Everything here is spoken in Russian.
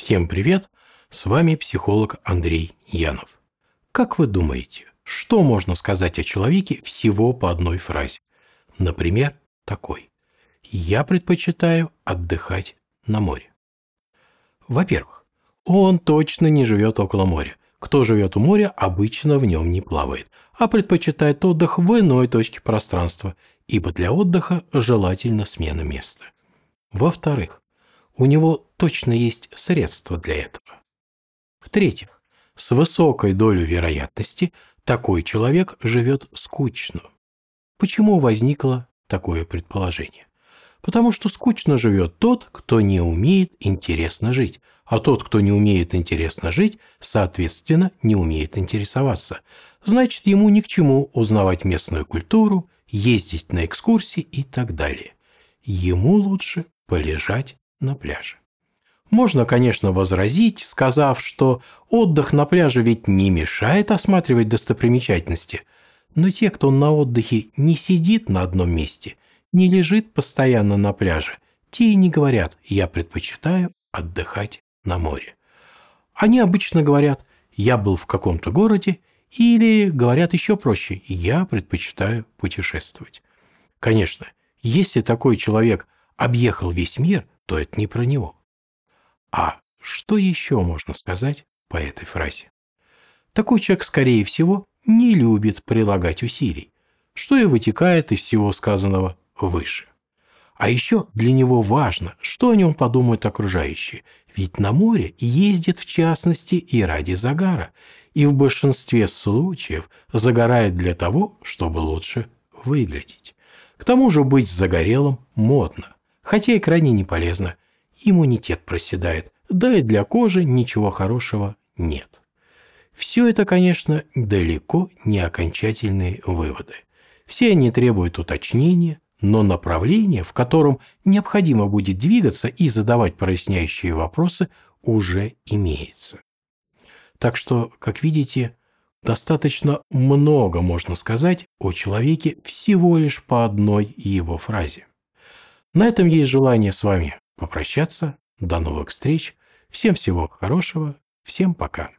Всем привет! С вами психолог Андрей Янов. Как вы думаете, что можно сказать о человеке всего по одной фразе? Например, такой. Я предпочитаю отдыхать на море. Во-первых, он точно не живет около моря. Кто живет у моря, обычно в нем не плавает, а предпочитает отдых в иной точке пространства, ибо для отдыха желательно смена места. Во-вторых, у него точно есть средства для этого. В-третьих, с высокой долей вероятности такой человек живет скучно. Почему возникло такое предположение? Потому что скучно живет тот, кто не умеет интересно жить, а тот, кто не умеет интересно жить, соответственно, не умеет интересоваться. Значит, ему ни к чему узнавать местную культуру, ездить на экскурсии и так далее. Ему лучше полежать на пляже. Можно, конечно, возразить, сказав, что отдых на пляже ведь не мешает осматривать достопримечательности, но те, кто на отдыхе не сидит на одном месте, не лежит постоянно на пляже, те и не говорят «я предпочитаю отдыхать на море». Они обычно говорят «я был в каком-то городе» или говорят еще проще «я предпочитаю путешествовать». Конечно, если такой человек объехал весь мир, то это не про него. А что еще можно сказать по этой фразе? Такой человек, скорее всего, не любит прилагать усилий, что и вытекает из всего сказанного выше. А еще для него важно, что о нем подумают окружающие, ведь на море ездит в частности и ради загара, и в большинстве случаев загорает для того, чтобы лучше выглядеть. К тому же быть загорелым модно, хотя и крайне не полезно, иммунитет проседает, да и для кожи ничего хорошего нет. Все это, конечно, далеко не окончательные выводы. Все они требуют уточнения, но направление, в котором необходимо будет двигаться и задавать проясняющие вопросы, уже имеется. Так что, как видите, достаточно много можно сказать о человеке всего лишь по одной его фразе. На этом есть желание с вами попрощаться. До новых встреч. Всем всего хорошего. Всем пока.